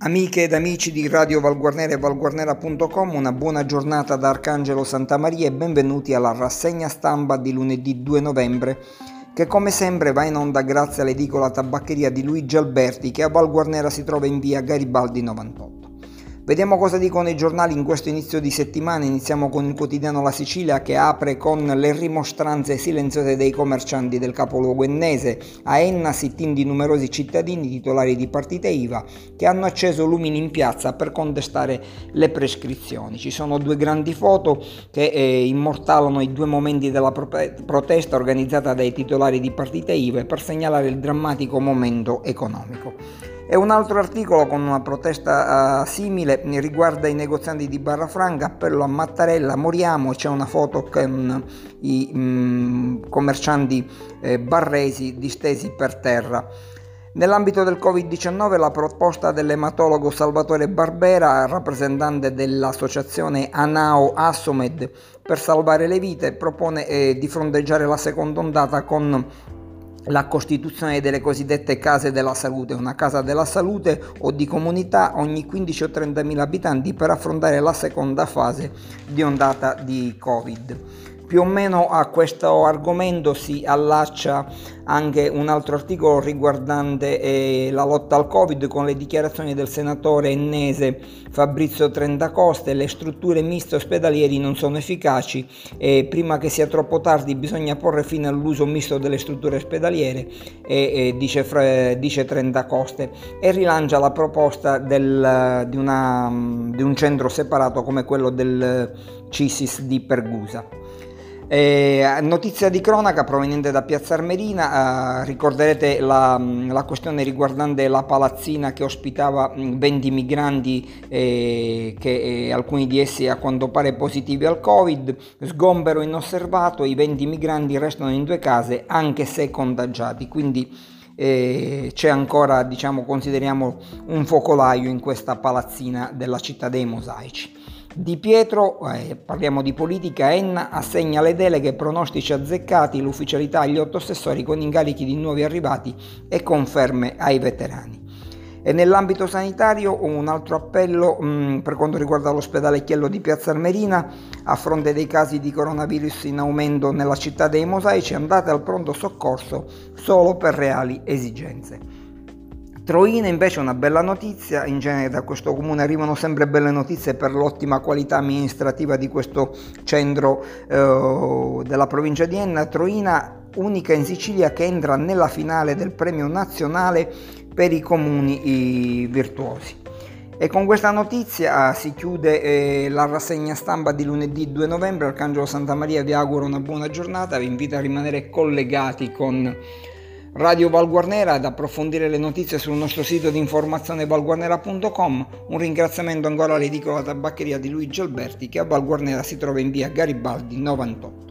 Amiche ed amici di Radio Valguarnera e valguarnera.com, una buona giornata da Arcangelo Santa Maria e benvenuti alla rassegna stampa di lunedì 2 novembre, che come sempre va in onda grazie all'edicola tabaccheria di Luigi Alberti che a Valguarnera si trova in via Garibaldi 98. Vediamo cosa dicono i giornali in questo inizio di settimana. Iniziamo con il quotidiano La Sicilia che apre con le rimostranze silenziose dei commercianti del capoluogo ennese. A Enna sit-in di numerosi cittadini titolari di partite IVA che hanno acceso lumini in piazza per contestare le prescrizioni. Ci sono due grandi foto che eh, immortalano i due momenti della pro- protesta organizzata dai titolari di partite IVA per segnalare il drammatico momento economico. E un altro articolo con una protesta uh, simile riguarda i negozianti di Barrafranca, appello a Mattarella, moriamo, c'è una foto con i um, commercianti eh, barresi distesi per terra. Nell'ambito del Covid-19 la proposta dell'ematologo Salvatore Barbera, rappresentante dell'associazione Anao Assomed per salvare le vite, propone eh, di fronteggiare la seconda ondata con la costituzione delle cosiddette case della salute, una casa della salute o di comunità ogni 15 o 30 mila abitanti per affrontare la seconda fase di ondata di Covid. Più o meno a questo argomento si allaccia anche un altro articolo riguardante eh, la lotta al Covid con le dichiarazioni del senatore ennese Fabrizio Trendacoste, le strutture miste ospedalieri non sono efficaci e prima che sia troppo tardi bisogna porre fine all'uso misto delle strutture ospedaliere, e, e dice, dice Trendacoste, e rilancia la proposta del, di, una, di un centro separato come quello del CISIS di Pergusa. Eh, notizia di cronaca proveniente da Piazza Armerina, eh, ricorderete la, la, questione riguardante la palazzina che ospitava 20 migranti, eh, che eh, alcuni di essi a quanto pare positivi al Covid, sgombero inosservato, i 20 migranti restano in due case anche se contagiati, quindi eh, c'è ancora, diciamo, consideriamo un focolaio in questa palazzina della città dei mosaici. Di Pietro, eh, parliamo di politica, Enna assegna le deleghe pronostici azzeccati, l'ufficialità agli otto assessori con incarichi di nuovi arrivati e conferme ai veterani. E nell'ambito sanitario un altro appello mh, mm, per quanto riguarda l'ospedale Chiello di Piazza Armerina, a fronte dei casi di coronavirus in aumento nella città dei mosaici, andate al pronto soccorso solo per reali esigenze. Troina invece è una bella notizia, in genere da questo comune arrivano sempre belle notizie per l'ottima qualità amministrativa di questo centro eh, della provincia di Enna. Troina unica in Sicilia che entra nella finale del premio nazionale per i comuni virtuosi. E con questa notizia si chiude eh, la rassegna stampa di lunedì 2 novembre. Arcangelo Santa Maria vi auguro una buona giornata, vi invito a rimanere collegati con Radio Valguarnera ad approfondire le notizie sul nostro sito di informazione valguarnera.com. Un ringraziamento ancora all'edicola tabaccheria di Luigi Alberti che a Valguarnera si trova in via Garibaldi 98.